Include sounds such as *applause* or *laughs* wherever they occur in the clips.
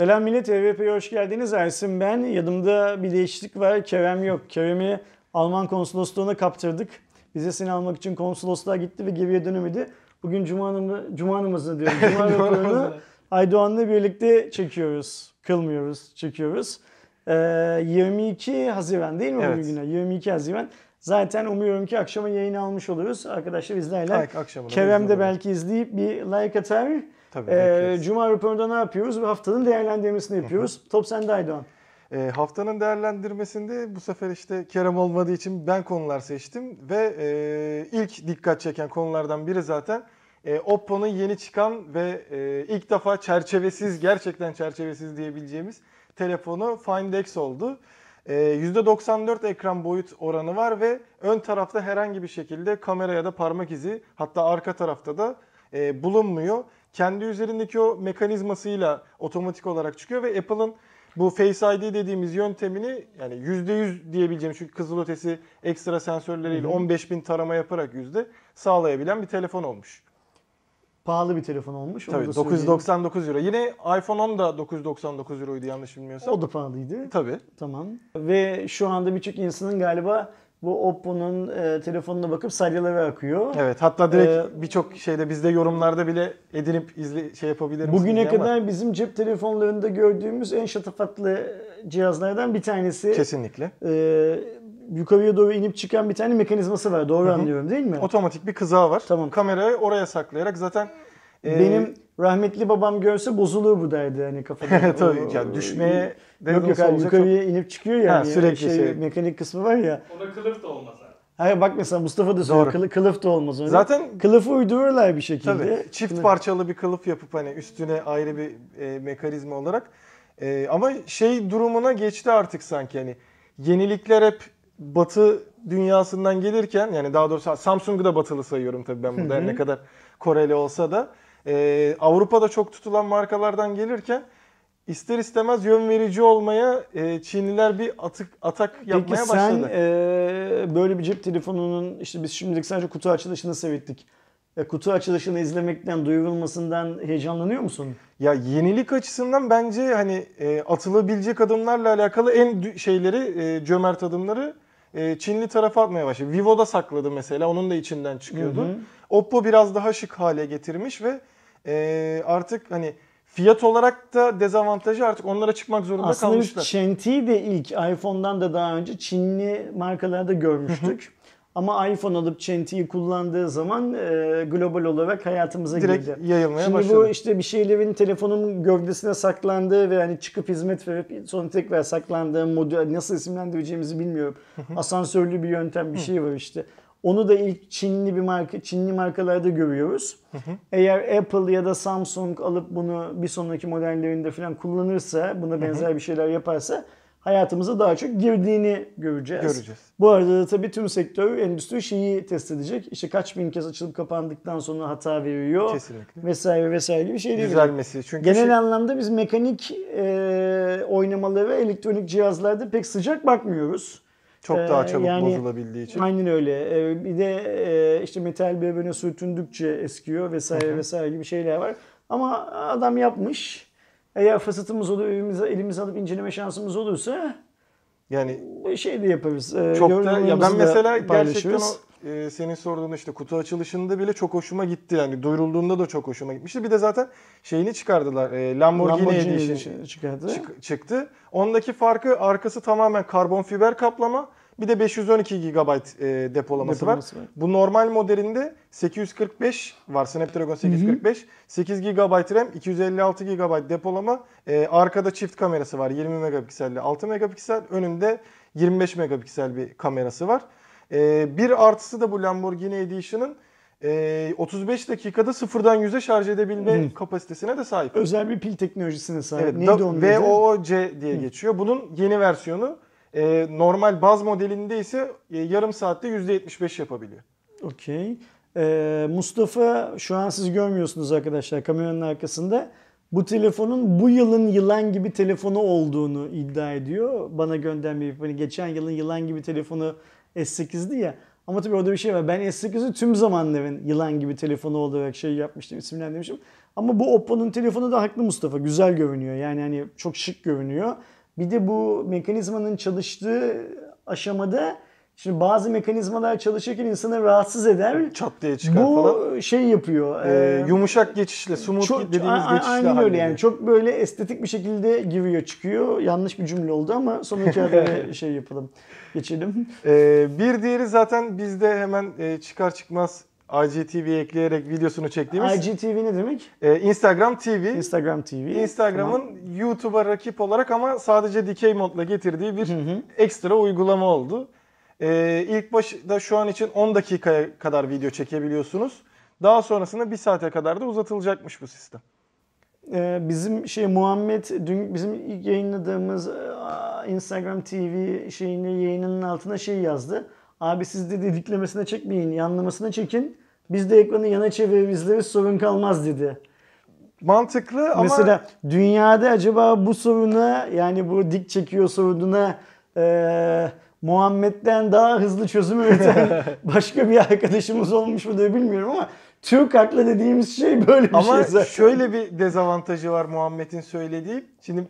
Selam millet, EVP'ye hoş geldiniz. Ersin ben. Yanımda bir değişiklik var. Kerem yok. Kerem'i Alman konsolosluğuna kaptırdık. Vizesini almak için konsolosluğa gitti ve geriye dönemedi. Bugün Cuma, Hanım'ı, Cuma Hanım'ızı diyorum. *laughs* Cuma raporunu Aydoğan'la birlikte çekiyoruz. Kılmıyoruz, çekiyoruz. Ee, 22 Haziran değil mi Evet. bugün? 22 Haziran. Zaten umuyorum ki akşama yayını almış oluruz. Arkadaşlar izlerler. Akşamına Kerem de belki izleyip bir like atar. Tabii, Ee. Cuma raporunda ne yapıyoruz? Haftanın değerlendirmesini yapıyoruz. Top sende Aydoğan. E, haftanın değerlendirmesinde bu sefer işte Kerem olmadığı için ben konular seçtim ve e, ilk dikkat çeken konulardan biri zaten e, Oppo'nun yeni çıkan ve e, ilk defa çerçevesiz, gerçekten çerçevesiz diyebileceğimiz telefonu Find X oldu. E, %94 ekran boyut oranı var ve ön tarafta herhangi bir şekilde kamera ya da parmak izi hatta arka tarafta da e, bulunmuyor. Kendi üzerindeki o mekanizmasıyla otomatik olarak çıkıyor ve Apple'ın bu Face ID dediğimiz yöntemini yani %100 diyebileceğim çünkü kızılötesi ekstra sensörleriyle 15.000 tarama yaparak yüzde sağlayabilen bir telefon olmuş. Pahalı bir telefon olmuş. onu Tabii da söyleyeyim. 999 euro. Yine iPhone 10 da 999 euroydu yanlış bilmiyorsam. O da pahalıydı. Tabii. Tamam. Ve şu anda birçok insanın galiba bu Oppo'nun e, telefonuna bakıp salyaları akıyor. Evet hatta direkt Ee, birçok şeyde bizde yorumlarda bile edinip izle şey yapabilirim. Bugüne diye ama kadar bizim cep telefonlarında gördüğümüz en şatafatlı cihazlardan bir tanesi. kesinlikle. E, yukarıya doğru inip çıkan bir tane mekanizması var. Doğru anlıyorum değil mi? Otomatik bir kızağı var. Tamam. Kamerayı oraya saklayarak zaten e, Benim rahmetli babam görse bozulur bu derdi hani kafada. *laughs* tabii O- yani düşmeye de Yok yok olacak yukarıya inip çıkıyor ya. Ha, sürekli şey, şey. Mekanik kısmı var ya. Ona kılıf da olmaz. Hayır bak mesela Mustafa da söylüyor. Kılı, kılıf da olmaz. Öyle. Zaten- Kılıfı uydururlar bir şekilde. Tabii. Çift parçalı bir kılıf yapıp hani üstüne ayrı bir e, mekanizma olarak. E, ama şey durumuna geçti artık sanki hani yenilikler hep batı dünyasından gelirken yani daha doğrusu Samsung'u da batılı sayıyorum tabii ben burada her ne kadar Koreli olsa da e, Avrupa'da çok tutulan markalardan gelirken ister istemez yön verici olmaya e, Çinliler bir atık atak Peki yapmaya sen başladı. e, böyle bir cep telefonunun işte biz şimdilik sadece kutu açılışını seyrettik. E, kutu açılışını izlemekten, duyurulmasından heyecanlanıyor musun? Ya yenilik açısından bence hani e, atılabilecek adımlarla alakalı en şeyleri e, cömert adımları e, Çinli tarafa atmaya başladı. Vivo'da sakladı mesela onun da içinden çıkıyordu. Hı hı. Oppo biraz daha şık hale getirmiş ve e, artık hani fiyat olarak da dezavantajı artık onlara çıkmak zorunda Aslında kalmışlar. Çenti'yi de ilk iPhone'dan da daha önce Çinli markalarda görmüştük. Ama iPhone alıp Çenti'yi kullandığı zaman e, global olarak hayatımıza Direkt girdi. yayılmaya Şimdi başladı. bu işte bir şeylerin telefonun gövdesine saklandığı ve hani çıkıp hizmet verip sonra tekrar saklandığı modül nasıl isimlendireceğimizi bilmiyorum. Asansörlü bir yöntem bir şey var işte. Onu da ilk Çinli bir marka Çinli markalarda görüyoruz. Eğer Apple ya da Samsung alıp bunu bir sonraki modellerinde falan kullanırsa, buna benzer bir şeyler yaparsa hayatımıza daha çok girdiğini göreceğiz. Göreceğiz. Bu arada da tabii tüm sektör, endüstri şeyi test edecek. İşte kaç bin kez açılıp kapandıktan sonra hata veriyor Kesinlikle. vesaire vesaire gibi şeyler. Düzelmesi. Çünkü Genel şey- anlamda biz mekanik e, oynamaları ve elektronik cihazlarda pek sıcak bakmıyoruz. Çok daha e, çabuk yani- bozulabildiği için. Aynen öyle. E, bir de e, işte metal birbirine sürtündükçe eskiyor vesaire vesaire gibi şeyler var. Ama adam yapmış. Eğer fırsatımız olur, elimize, elimize alıp inceleme şansımız olursa Yani bu şey de yaparız. E, Çok da ya ben mesela gerçekten o e, senin sorduğun işte kutu açılışında bile çok hoşuma gitti yani duyurulduğunda da çok hoşuma gitmişti. Bir de zaten şeyini çıkardılar. E, Lamborghini, Lamborghini çıkardı. çık- çıktı. Ondaki farkı arkası tamamen karbon fiber kaplama. Bir de 512 GB e, depolaması, Depolaması var. var. Bu normal modelinde 845 var Snapdragon 845. 8 GB RAM, 256 GB depolama. E, arkada çift kamerası var 20 megapikselli 6 megapiksel. Önünde 25 megapiksel bir kamerası var. E, bir artısı da bu Lamborghini Edition'ın e, 35 dakikada sıfırdan 100'e şarj edebilme kapasitesine de sahip. Özel bir pil teknolojisine sahip. Evet, Neydi onun adı? VOOC diye geçiyor. Bunun yeni versiyonu e, normal baz modelinde ise e, yarım saatte %75 yapabiliyor. Okey. Ee, Mustafa şu an siz görmüyorsunuz arkadaşlar kameranın arkasında. Bu telefonun bu yılın yılan gibi telefonu olduğunu iddia ediyor. Bana göndermeyip hani geçen yılın yılan gibi telefonu S8'di ya. Ama tabii orada bir şey var. Ben S8'i tüm zamanların yılan gibi telefonu olarak şey yapmıştım, isimlendirmişim. Ama bu Oppo'nun telefonu da haklı Mustafa. Güzel görünüyor. Yani hani çok şık görünüyor. Bir de bu mekanizmanın çalıştığı aşamada şimdi bazı mekanizmalar çalışırken insanı rahatsız eder. Çat diye çıkar Bu falan. şey yapıyor. Ee, e, yumuşak geçişle, smooth çok, dediğimiz a- a- geçişle Aynen öyle yani. Çok böyle estetik bir şekilde giriyor çıkıyor. Yanlış bir cümle oldu ama sonraki *laughs* habere şey yapalım. Geçelim. Ee, bir diğeri zaten bizde hemen e, çıkar çıkmaz IGTV ekleyerek videosunu çektiğimiz IGTV ne demek? e, Instagram TV. Instagram TV. Instagram'ın Tamam. YouTube'a rakip olarak ama sadece dikey modla getirdiği bir Hı hı. ekstra uygulama oldu. Ee, ilk başta şu an için 10 dakikaya kadar video çekebiliyorsunuz. Daha sonrasında 1 saate kadar da uzatılacakmış bu sistem. Ee, bizim şey Muhammed dün bizim ilk yayınladığımız e, Instagram TV şeyini yayınının altına şey yazdı. Abi siz de dediklemesine çekmeyin, yanlamasına çekin. Biz de ekranı yana çevirip izleriz sorun kalmaz dedi. Mantıklı ama Mesela dünyada acaba bu soruna yani bu dik çekiyor sorununa e, Muhammed'den daha hızlı çözüm üreten *laughs* başka bir arkadaşımız olmuş mu diye bilmiyorum ama Türk aklı dediğimiz şey böyle bir Ama şey zaten. şöyle bir dezavantajı var Muhammed'in söylediği. Şimdi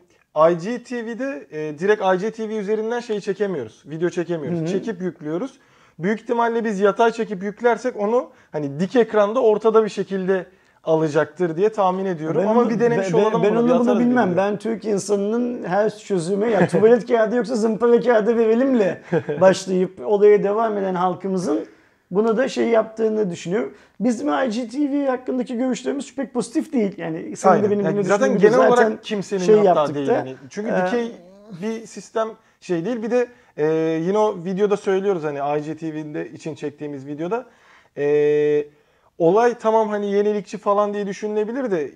IGTV'de e, direkt IGTV üzerinden şeyi çekemiyoruz. Video çekemiyoruz. Hı hı. Çekip yüklüyoruz. Büyük ihtimalle biz yatay çekip yüklersek onu hani dik ekranda ortada bir şekilde alacaktır diye tahmin ediyorum. Ama onu- bir denemiş ben, olalım ben bir onu bunu bilmem. videoyu. Ben Türk insanının her çözüme ya tuvalet *laughs* kağıdı yoksa zımpara kağıdı verelimle *laughs* başlayıp olaya devam eden halkımızın buna da şey yaptığını düşünüyorum. Bizim IGTV hakkındaki görüşlerimiz pek pozitif değil. Yani senin Aynen. de benim Yani zaten genel zaten olarak kimsenin şey hatta değil. da. Yani. Çünkü Ee, dikey bir sistem şey değil. Bir de e, yine o videoda söylüyoruz hani IGTV'de için çektiğimiz videoda e, olay tamam hani yenilikçi falan diye düşünülebilir de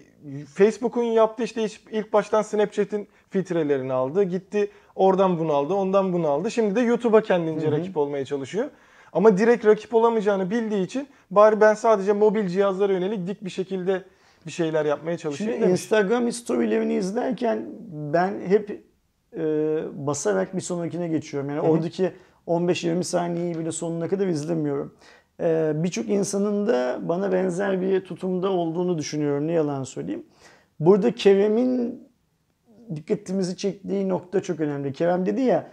Facebook'un yaptığı işte ilk- baştan Snapchat'in filtrelerini aldı. Gitti oradan bunu aldı, ondan bunu aldı. Şimdi de YouTube'a kendince Hı hı. rakip olmaya çalışıyor. Ama direkt rakip olamayacağını bildiği için bari ben sadece mobil cihazlara yönelik dik bir şekilde bir şeyler yapmaya çalışayım Şimdi demiş. Instagram storylerini izlerken ben hep e, basarak bir sonrakine geçiyorum. Yani Hı hı. oradaki 15-20 saniyeyi bile sonuna kadar izlemiyorum. E, Birçok insanın da bana benzer bir tutumda olduğunu düşünüyorum. Ne yalan söyleyeyim. Burada Kerem'in dikkatimizi çektiği nokta çok önemli. Kerem dedi ya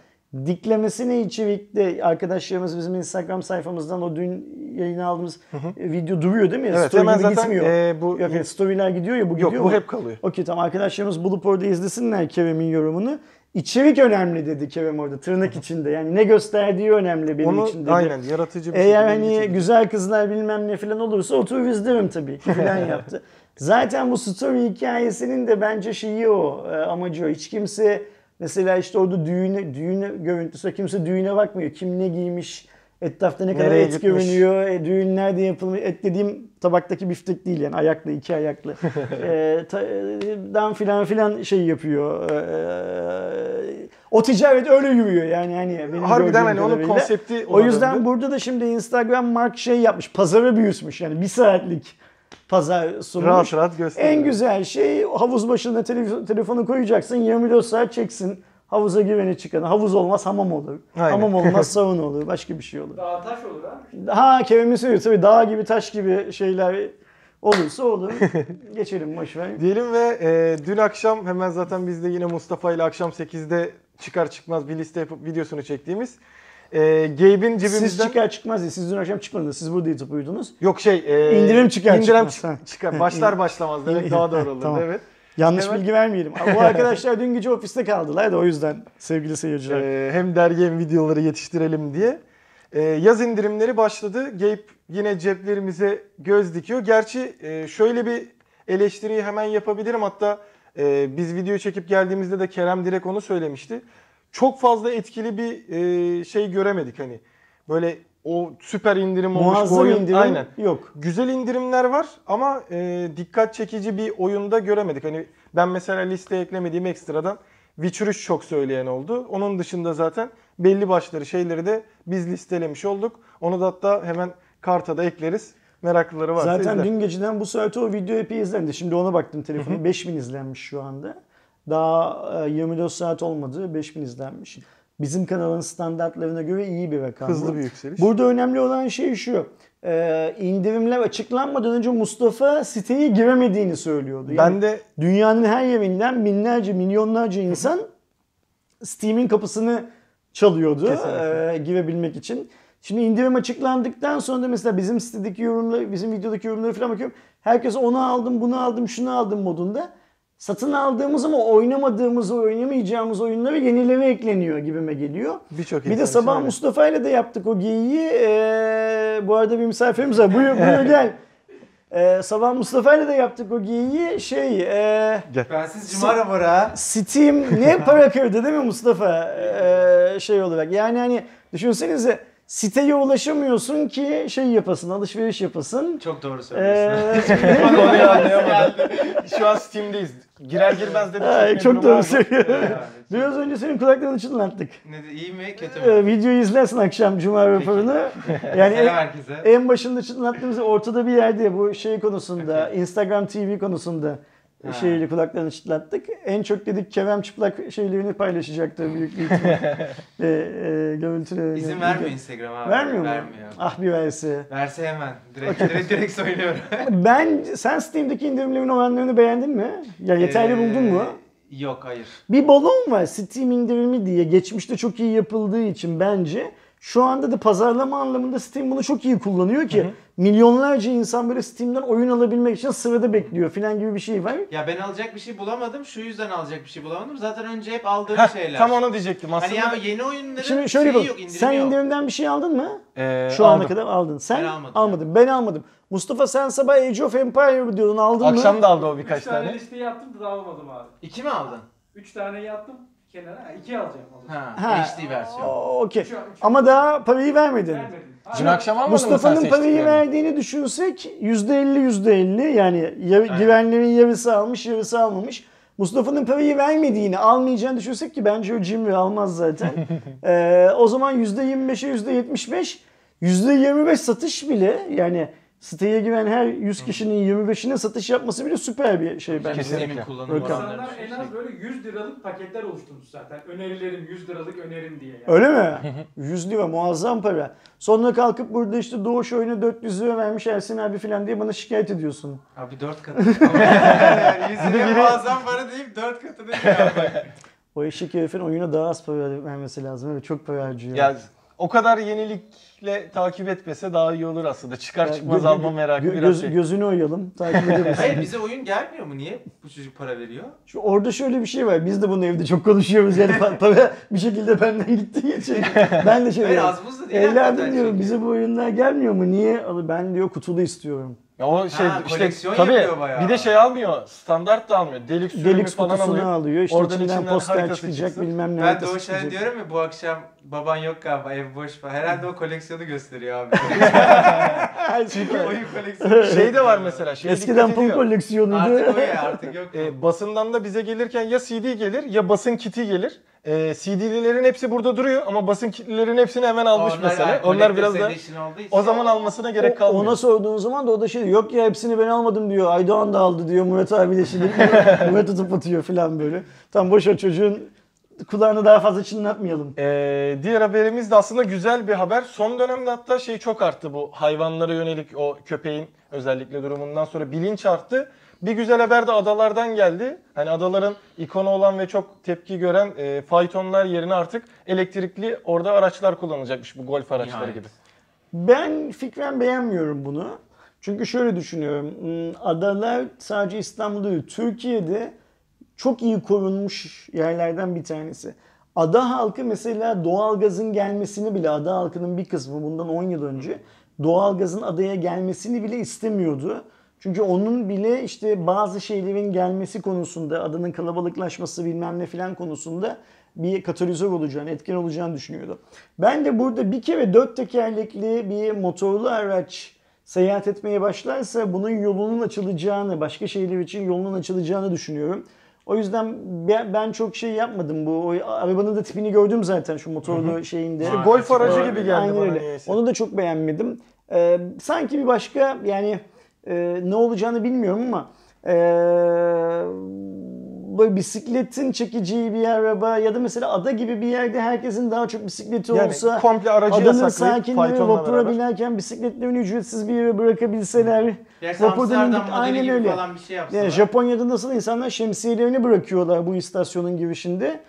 diklemesine içerikte arkadaşlarımız bizim Instagram sayfamızdan o dün yayına aldığımız video duruyor değil mi? Evet Story hemen zaten gitmiyor. e, bu Yok, evet, storyler gidiyor ya bu yok gidiyor bu mu? hep kalıyor. Okey tamam arkadaşlarımız bulup orada izlesinler Kerem'in yorumunu. İçerik önemli dedi Kerem orada tırnak içinde. Yani ne gösterdiği önemli benim Onu için dedi. aynen yaratıcı bir Eğer hani güzel kızlar bilmem ne falan olursa oturup izlerim tabii *laughs* ki falan yaptı. Zaten bu story hikayesinin de bence şeyi o, e, amacı o. Hiç kimse mesela işte orada düğüne, düğüne görüntüsü kimse düğüne bakmıyor. Kim ne giymiş, etrafta ne kadar Nereye et gitmiş? görünüyor, e, düğün nerede yapılmış. Et dediğim tabaktaki biftek değil yani ayaklı, iki ayaklı. *laughs* e, ta, dan filan filan şey yapıyor. E, o ticaret öyle yürüyor yani hani benim Harbiden hani onun konsepti O yüzden döndü. burada da şimdi Instagram Mark şey yapmış. Pazarı büyütmüş yani bir saatlik pazar sunmuş. rahat rahat gösteriyor. En güzel şey havuz başına telefonu koyacaksın 24 saat çeksin. Havuza gireni çıkanı. Havuz olmaz hamam olur. Aynen. Hamam olmaz *laughs* sauna olur. Başka bir şey olur. Dağ taş olur ha. Ha Kerem'in söylüyor tabii dağ gibi taş gibi şeyler olursa olur. *laughs* Geçelim boşver. Diyelim ve e, dün akşam hemen zaten biz de yine Mustafa ile akşam 8'de çıkar çıkmaz bir liste yapıp videosunu çektiğimiz e, Gabe'in Siz cebimizden... çıkar çıkmaz değil. Siz dün akşam çıkmadınız. Siz burada yatıp uyudunuz. Yok şey... e, İndirim çıkar indirim çıkmaz. Çık- çıkar. Başlar başlamaz demek daha doğru olur. *laughs* Tamam. Evet. Yanlış Evet. bilgi vermeyelim. Bu *laughs* arkadaşlar dün gece ofiste kaldılar da o yüzden sevgili seyirciler. E, hem dergi hem videoları yetiştirelim diye. E, yaz indirimleri başladı. Gabe yine ceplerimize göz dikiyor. Gerçi e, şöyle bir eleştiriyi hemen yapabilirim. Hatta e, biz video çekip geldiğimizde de Kerem direkt onu söylemişti. Çok fazla etkili bir e, şey göremedik hani. Böyle o süper indirim olmuş bu Muazzam oyun. indirim Aynen. yok. Güzel indirimler var ama e, dikkat çekici bir oyunda göremedik. Hani ben mesela listeye eklemediğim ekstradan Witcher 3 çok söyleyen oldu. Onun dışında zaten belli başları şeyleri de biz listelemiş olduk. Onu da hatta hemen karta da ekleriz. Meraklıları varsa Zaten izler. dün geceden bu saate o video epey izlendi. Şimdi ona baktım telefonu. 5000 izlenmiş şu anda. Daha e, 24 saat olmadı. 5000 izlenmiş. Bizim kanalın standartlarına göre iyi bir rakam. Hızlı bir yükseliş. Burada önemli olan şey şu. E, indirimler açıklanmadan önce Mustafa siteye giremediğini söylüyordu. Yani ben de dünyanın her yerinden binlerce, milyonlarca insan Steam'in kapısını çalıyordu Kesinlikle. e, girebilmek için. Şimdi indirim açıklandıktan sonra da mesela bizim sitedeki yorumları, bizim videodaki yorumları falan bakıyorum. Herkes onu aldım, bunu aldım, şunu aldım modunda. Satın aldığımız ama oynamadığımız, oynamayacağımız oyunlara yenileri ekleniyor gibime geliyor. birçok Bir de sabah için Mustafa ile de yaptık o geyiği. Ee, bu arada bir misafirimiz var. Buyur, buyur gel. Ee, sabah Mustafa ile de yaptık o geyiği. Şey, e, Bensiz cumara var ha. Steam ne para kırdı değil mi Mustafa? Ee, şey olarak. Yani hani düşünsenize siteye ulaşamıyorsun ki şey yapasın, alışveriş yapasın. Çok doğru Ee, söylüyorsun. *laughs* Konuyu anlayamadım. Şu an Steam'deyiz. Girer girmez de bir ay, çekme çok doğru söylüyorsun. Biraz önce senin kulaklarını çınlattık. Ne de, iyi mi kötü mü? Ee, videoyu izlersin akşam Cuma raporunu. *laughs* Yani Selam herkese. En başında çıtlattığımız ortada bir yerde bu şey konusunda, Instagram TV konusunda Ha. şeyle kulaklarını çıtlattık. En çok dedik Kerem çıplak şeylerini paylaşacaktır büyük bir ihtimal. *laughs* e, e, görüntülerini. İzin vermiyor Instagram abi. Vermiyor mu? Vermiyor. Ah bir verse. Verse hemen. Direkt direkt, direkt söylüyorum. *laughs* Ben, sen Steam'deki indirimlerin oranlarını beğendin mi? Ya yeterli Ee, buldun mu? Yok hayır. Bir balon var Steam indirimi diye. Geçmişte çok iyi yapıldığı için bence. Şu anda da pazarlama anlamında Steam bunu çok iyi kullanıyor ki milyonlarca insan böyle Steam'den oyun alabilmek için sırada bekliyor filan gibi bir şey var. Ya ben alacak bir şey bulamadım. Şu yüzden alacak bir şey bulamadım. Zaten önce hep aldığım Heh, şeyler. tam onu diyecektim aslında. Hani ya yeni oyunların Şimdi şöyle şeyi bak. yok, indirimi Sen yok. indirimden bir şey aldın mı? Ee, Şu ana aldım. kadar aldın. Sen Ben almadım. almadın. Ben almadım. Mustafa sen sabah Age of Empire diyordun aldın mı? Akşam da aldı o Üç birkaç tane tane. listeyi yaptım da almadım abi. İki mi aldın? Üç tane yaptım kenara. Ha, iki alacağım. Ha, Ha, HD versiyon. Okey. Ama daha parayı vermedin. Vermedim. Dün akşam almadın mı sen Mustafa'nın parayı seçtiklerini? verdiğini düşünsek %50 %50 yani ya- Aynen. güvenlerin yarısı almış yarısı almamış. Mustafa'nın parayı vermediğini almayacağını düşünsek ki bence o Jimmy almaz zaten. *laughs* Ee, o zaman %25'e %75 %25 satış bile yani siteye giren her 100 kişinin 25'ine satış yapması bile süper bir şey bence. Kesinlikle. Kullanım Rakam. oranları İnsanlar en az böyle 100 liralık paketler oluşturmuş zaten. Önerilerim 100 liralık önerim diye. Yani. Öyle mi? 100 lira muazzam para. Sonra kalkıp burada işte Doğuş oyuna 400 lira vermiş Ersin abi falan diye bana şikayet ediyorsun. Abi dört katı. *laughs* yani *laughs* yüzüne muazzam para deyip dört katını diyor abi. O eşek herifin oyuna daha az para vermesi lazım. Evet çok para harcıyor. Ya o kadar yenilikle takip etmese daha iyi olur aslında. Çıkar Ya çıkmaz gö- alma merakı gö- biraz göz- şey. Gözünü oyalım. Takip *laughs* edebilirsin. Hayır bize oyun gelmiyor mu? Niye bu çocuk para veriyor? Şu orada şöyle bir şey var. Biz de bunu evde çok konuşuyoruz. Yani *laughs* para bir şekilde benden gittiği için. Ben de şey Hayır diyorum. az buz da değil. Evladım diyorum bize bu oyunlar gelmiyor mu? Niye? Alı- Ben diyor kutulu istiyorum. Ya o şey Ha, işte koleksiyon tabii yapıyor bayağı. bir de şey almıyor. Standart da almıyor. Deluxe sürümü Deluxe falan kutusunu alıyor. alıyor. İşte Oradan içinden içinden poster haritası çıkacak çıksın. bilmem ne Ben haritası Doğuş'a çıkacak. diyorum ya bu akşam baban yok galiba ev boş falan. Herhalde o koleksiyonu gösteriyor abi. Çünkü Oyun koleksiyonu. Şey de var mesela. Şey eskiden pul koleksiyonuydu. Artık o ya artık yok. E, basından da bize gelirken ya CD gelir ya basın kiti gelir. E, CD'lilerin hepsi burada duruyor ama basın kitlerin hepsini hemen almış mesela. yani Onlar biraz da o zaman almasına gerek O- kalmıyor. Ona sorduğun zaman da o da şey yok ya hepsini ben almadım diyor. Aydoğan da aldı diyor. Murat abi de şimdi *laughs* Murat atıp atıyor falan böyle. Tam boş ver çocuğun kulağını daha fazla çınlatmayalım. Ee, diğer haberimiz de aslında güzel bir haber. Son dönemde hatta şey çok arttı bu hayvanlara yönelik o köpeğin özellikle durumundan sonra bilinç arttı. Bir güzel haber de adalardan geldi. Hani adaların ikonu olan ve çok tepki gören e, faytonlar yerine artık elektrikli orada araçlar kullanılacakmış bu golf araçları gibi. Ben fikren beğenmiyorum bunu. Çünkü şöyle düşünüyorum. hmm, Adalar sadece İstanbul'da değil, Türkiye'de çok iyi korunmuş yerlerden bir tanesi. Ada halkı mesela doğalgazın gelmesini bile, ada halkının bir kısmı bundan 10 yıl önce doğalgazın adaya gelmesini bile istemiyordu. Çünkü onun bile işte bazı şeylerin gelmesi konusunda, adanın kalabalıklaşması bilmem ne filan konusunda bir katalizör olacağını, etken olacağını düşünüyordu. Ben de burada bir kere dört tekerlekli bir motorlu araç seyahat etmeye başlarsa bunun yolunun açılacağını, başka şeyler için yolunun açılacağını düşünüyorum. O yüzden ben, çok şey yapmadım bu. O, arabanın da tipini gördüm zaten şu motorlu şeyinde. Ha, golf aracı gibi geldi Aynen bana öyle. niyeyse. Onu da çok beğenmedim. Ee, sanki bir başka yani e, ne olacağını bilmiyorum ama e, böyle bisikletin çekeceği bir araba ya da mesela ada gibi bir yerde herkesin daha çok bisikleti Yani olsa komple aracı adanın sakinleri vapura beraber. binerken bisikletlerini ücretsiz bir yere bırakabilseler. Ya Vapurdan indik, aynen öyle. falan bir şey yapsalar. Yani Japonya'da nasıl insanlar şemsiyelerini bırakıyorlar bu istasyonun girişinde.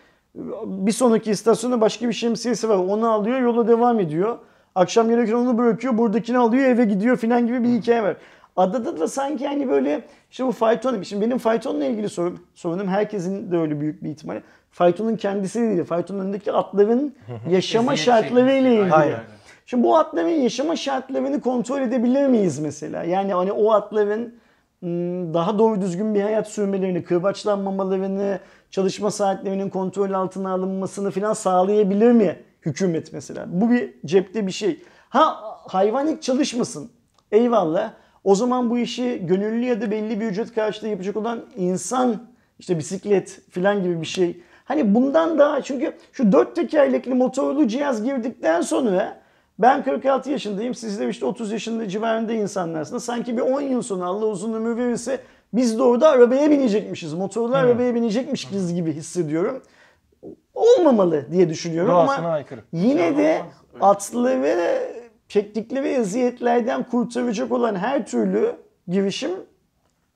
Bir sonraki istasyonda başka bir şemsiyesi var. Onu alıyor yola devam ediyor. Akşam gelirken onu bırakıyor buradakini alıyor eve gidiyor filan gibi bir hikaye var. Adada da sanki hani böyle işte bu fayton. Şimdi benim faytonla ilgili sorun, sorunum herkesin de öyle büyük bir ihtimalle. Faytonun kendisi değil. Faytonun önündeki atların *laughs* yaşama Eziyet şartları ile çekmiş. ilgili. Aynen. Şimdi bu atların yaşama şartlarını kontrol edebilir miyiz mesela? Yani hani o atların ım, daha doğru düzgün bir hayat sürmelerini, kırbaçlanmamalarını, çalışma saatlerinin kontrol altına alınmasını falan sağlayabilir mi hükümet mesela? Bu bir cepte bir şey. Ha hayvan hiç çalışmasın. Eyvallah. O zaman bu işi gönüllü ya da belli bir ücret karşılığı yapacak olan insan işte bisiklet falan gibi bir şey. Hani bundan daha çünkü şu dört tekerlekli motorlu cihaz girdikten sonra ben 46 yaşındayım. Siz de işte 30 yaşında civarında insanlarsınız. Sanki bir 10 yıl sonra Allah uzun ömür verirse biz de orada arabaya binecekmişiz. Motorlu arabaya binecekmişiz gibi hissediyorum. Olmamalı diye düşünüyorum Doğasına ama aykırı. yine de Olmaz. Öyle. Atları çektikleri eziyetlerden kurtaracak olan her türlü girişim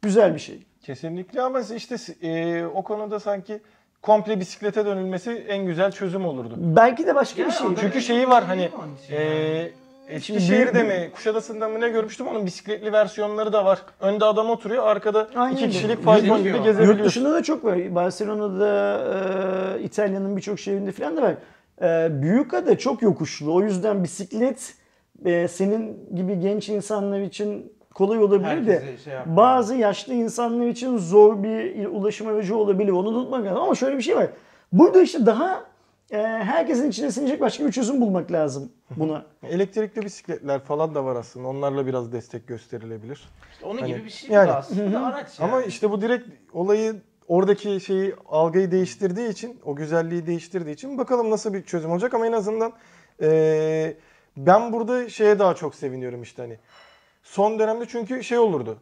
güzel bir şey. Kesinlikle ama işte e, o konuda sanki komple bisiklete dönülmesi en güzel çözüm olurdu. Belki de başka Yani bir şey. Çünkü şeyi var hani Onun için e. Eskişehir'de mi, Kuşadası'nda mı ne görmüştüm onun bisikletli versiyonları da var. Önde adam oturuyor, arkada Aynen iki kişilik fayton gibi Yürüyor. Yurt gezebiliyorsun. dışında da çok var. Barcelona'da, e, İtalya'nın birçok şehrinde falan da var. E, Büyükada çok yokuşlu. O yüzden bisiklet e, senin gibi genç insanlar için kolay olabilir de Herkese şey yapıyor. bazı yaşlı insanlar için zor bir ulaşım aracı olabilir. Onu unutmak lazım. Ama şöyle bir şey var. Burada işte daha e, herkesin içine sinecek başka bir çözüm bulmak lazım buna. *laughs* Elektrikli bisikletler falan da var aslında. Onlarla biraz destek gösterilebilir. Onun Hani- gibi bir şey yani. aslında araç yani. Ama işte bu direkt olayı oradaki şeyi algıyı değiştirdiği için, o güzelliği değiştirdiği için bakalım nasıl bir çözüm olacak ama en azından eee, ben burada şeye daha çok seviniyorum işte hani. Son dönemde çünkü şey olurdu.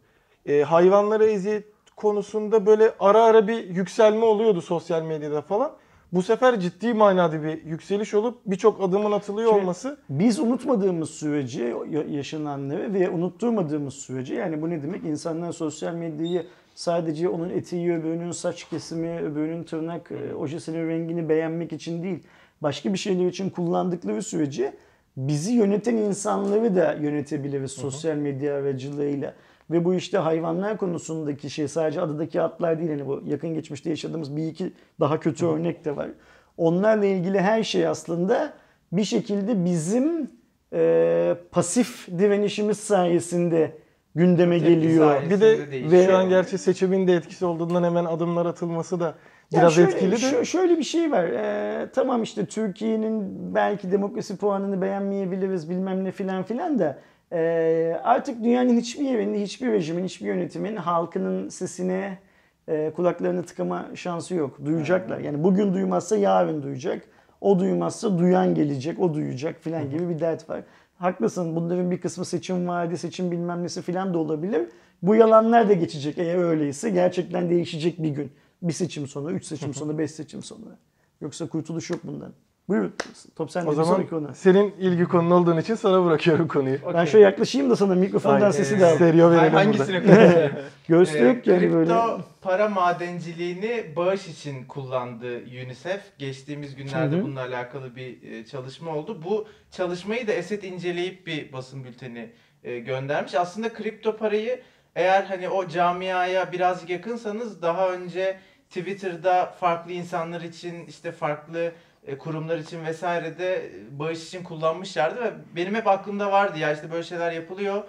Eee hayvanlara eziyet konusunda böyle ara ara bir yükselme oluyordu sosyal medyada falan. Bu sefer ciddi manada bir yükseliş olup birçok adımın atılıyor Şey- olması Biz unutmadığımız sürece ya- yaşananları ve unutturmadığımız sürece yani bu ne demek? İnsanlar sosyal medyayı sadece onun eteği, öbürünün saç kesimi, öbürünün tırnak e, ojesinin rengini beğenmek için değil, başka bir şeyler için kullandıkları sürece bizi yöneten insanları da yönetebiliriz sosyal medya aracılığıyla. Ve bu işte hayvanlar konusundaki şey sadece adadaki atlar değil. Yani bu yakın geçmişte yaşadığımız bir iki daha kötü örnek de var. Onlarla ilgili her şey aslında bir şekilde bizim e, pasif direnişimiz sayesinde gündeme Tepki geliyor. Bir de değişiyor. şu an gerçi seçimin de etkisi olduğundan hemen adımlar atılması da Biraz şöyle, etkili de. şö- şöyle bir şey var. Ee, tamam işte Türkiye'nin belki demokrasi puanını beğenmeyebiliriz bilmem ne filan filan da ee, artık dünyanın hiçbir yerinde hiçbir rejimin, hiçbir yönetimin halkının sesine e, kulaklarını tıkama şansı yok. Duyacaklar. Yani bugün duymazsa yarın duyacak. O duymazsa duyan gelecek, o duyacak filan gibi bir dert var. Haklısın. Bunların bir kısmı seçim vaadi, seçim bilmem nesi filan da olabilir. Bu yalanlar da geçecek eğer öyleyse. Gerçekten değişecek bir gün. Bir seçim sonra, üç seçim sonra, beş seçim sonra. Yoksa kurtuluş yok bundan. Buyur. Top sende O bir zaman konu. senin ilgi konun olduğun için sana bırakıyorum konuyu. Ben Okey. şöyle yaklaşayım da sana mikrofondan Aynen. sesi de al. Stereo verelim burada. Hangisine konuşayım? *laughs* Göğüste Ee, yok yani kripto böyle. para madenciliğini bağış için kullandı UNICEF. Geçtiğimiz günlerde Hı hı. bununla alakalı bir e, çalışma oldu. Bu çalışmayı da Esed inceleyip bir basın bülteni e, göndermiş. Aslında kripto parayı eğer hani o camiaya birazcık yakınsanız daha önce Twitter'da farklı insanlar için işte farklı e, kurumlar için vesaire de bağış için kullanmışlardı ve benim hep aklımda vardı ya işte böyle şeyler yapılıyor.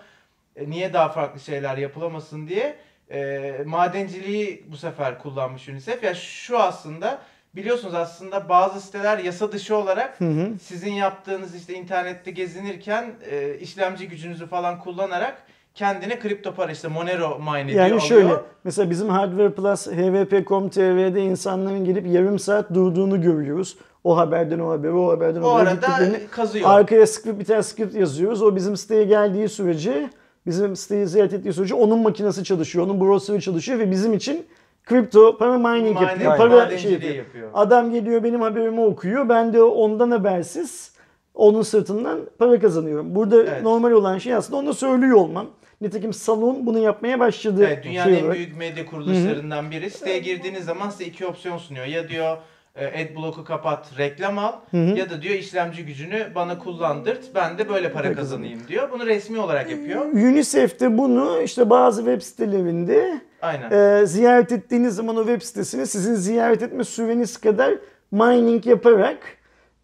E, niye daha farklı şeyler yapılamasın diye e, madenciliği bu sefer kullanmış UNICEF. Ya şu aslında biliyorsunuz aslında bazı siteler yasa dışı olarak Hı hı. sizin yaptığınız işte internette gezinirken e, işlemci gücünüzü falan kullanarak kendine kripto para işte Monero mine ediyor Yani alıyor. şöyle mesela bizim Hardware Plus hvp.com.tr'de insanların gelip yarım saat durduğunu görüyoruz. O haberden o habere, o haberden o o arada kazıyor. Arkaya script bir tane script yazıyoruz. O bizim siteye geldiği sürece, bizim siteyi ziyaret ettiği sürece onun makinesi çalışıyor, onun browser'ı çalışıyor ve bizim için kripto para mining Mine- yapıyor. Para şey yapıyor. Adam geliyor benim haberimi okuyor. Ben de ondan habersiz onun sırtından para kazanıyorum. Burada Evet. normal olan şey aslında onu söylüyor olmam. Nitekim salon bunu yapmaya başladı. Evet, dünyanın şey en olarak. büyük medya kuruluşlarından biri. Siteye girdiğiniz zaman size iki opsiyon sunuyor. Ya diyor e, adblock'u kapat, reklam al ya da diyor işlemci gücünü bana kullandırt. Ben de böyle para kazanayım diyor. Bunu resmi olarak yapıyor. UNICEF de bunu işte bazı web sitelerinde Aynen. e, ziyaret ettiğiniz zaman o web sitesini sizin ziyaret etme süreniz kadar mining yaparak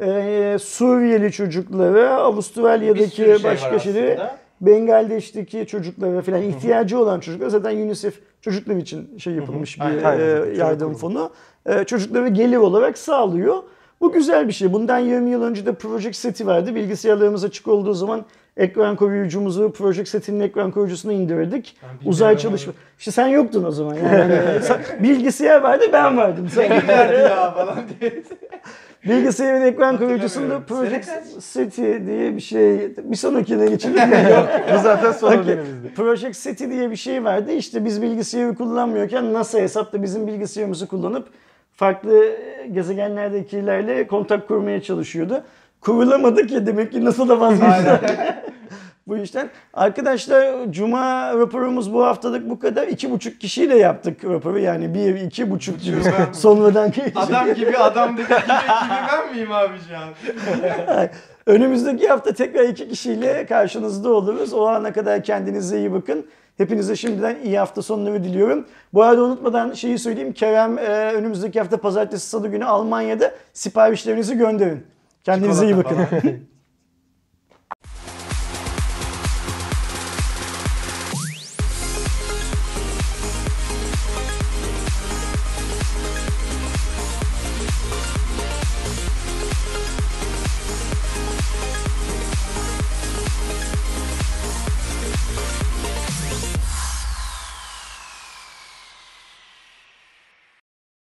e, Suriyeli çocuklara, Avustralya'daki şey başka şeyleri, aslında. Bengaldeş'teki çocuklara falan ihtiyacı olan çocuklar zaten UNICEF çocuklar için şey yapılmış bir e, yardım fonu. E, çocuklara gelir olarak sağlıyor. Bu güzel bir şey. Bundan 20 yıl önce de Project Seti vardı. Bilgisayarlarımız açık olduğu zaman ekran koruyucumuzu Project Seti'nin ekran koruyucusuna bilmiyorum Uzay çalışma. İşte sen yoktun o zaman. Yani *laughs* bilgisayar vardı ben vardım. Sen ya falan diye. *laughs* bilgisayarın ekran koruyucusunda. Project? Seti diye bir şey. Bir sonrakine geçelim *laughs* mi? Yok. Bu zaten son dönemimizde. Project Seti diye bir şey vardı. İşte biz bilgisayarı kullanmıyorken NASA hesapta bizim bilgisayarımızı kullanıp farklı gezegenlerdekilerle kontak kurmaya çalışıyordu. Kurulamadı ki demek ki NASA da vazgeçti. *laughs* bu işten. Arkadaşlar Cuma raporumuz bu haftalık bu kadar. İki buçuk kişiyle yaptık raporu. Yani bir, iki buçuk gibi sonradan Adam gibi adam dedi gibi, gibi ben miyim abi şu an? *laughs* Önümüzdeki hafta tekrar iki kişiyle karşınızda oluruz. O ana kadar kendinize iyi bakın. Hepinize şimdiden iyi hafta sonları diliyorum. Bu arada unutmadan şeyi söyleyeyim. Kerem e, önümüzdeki hafta pazartesi salı günü Almanya'da siparişlerinizi gönderin. Kendinize iyi Çikolata bakın. falan. *laughs*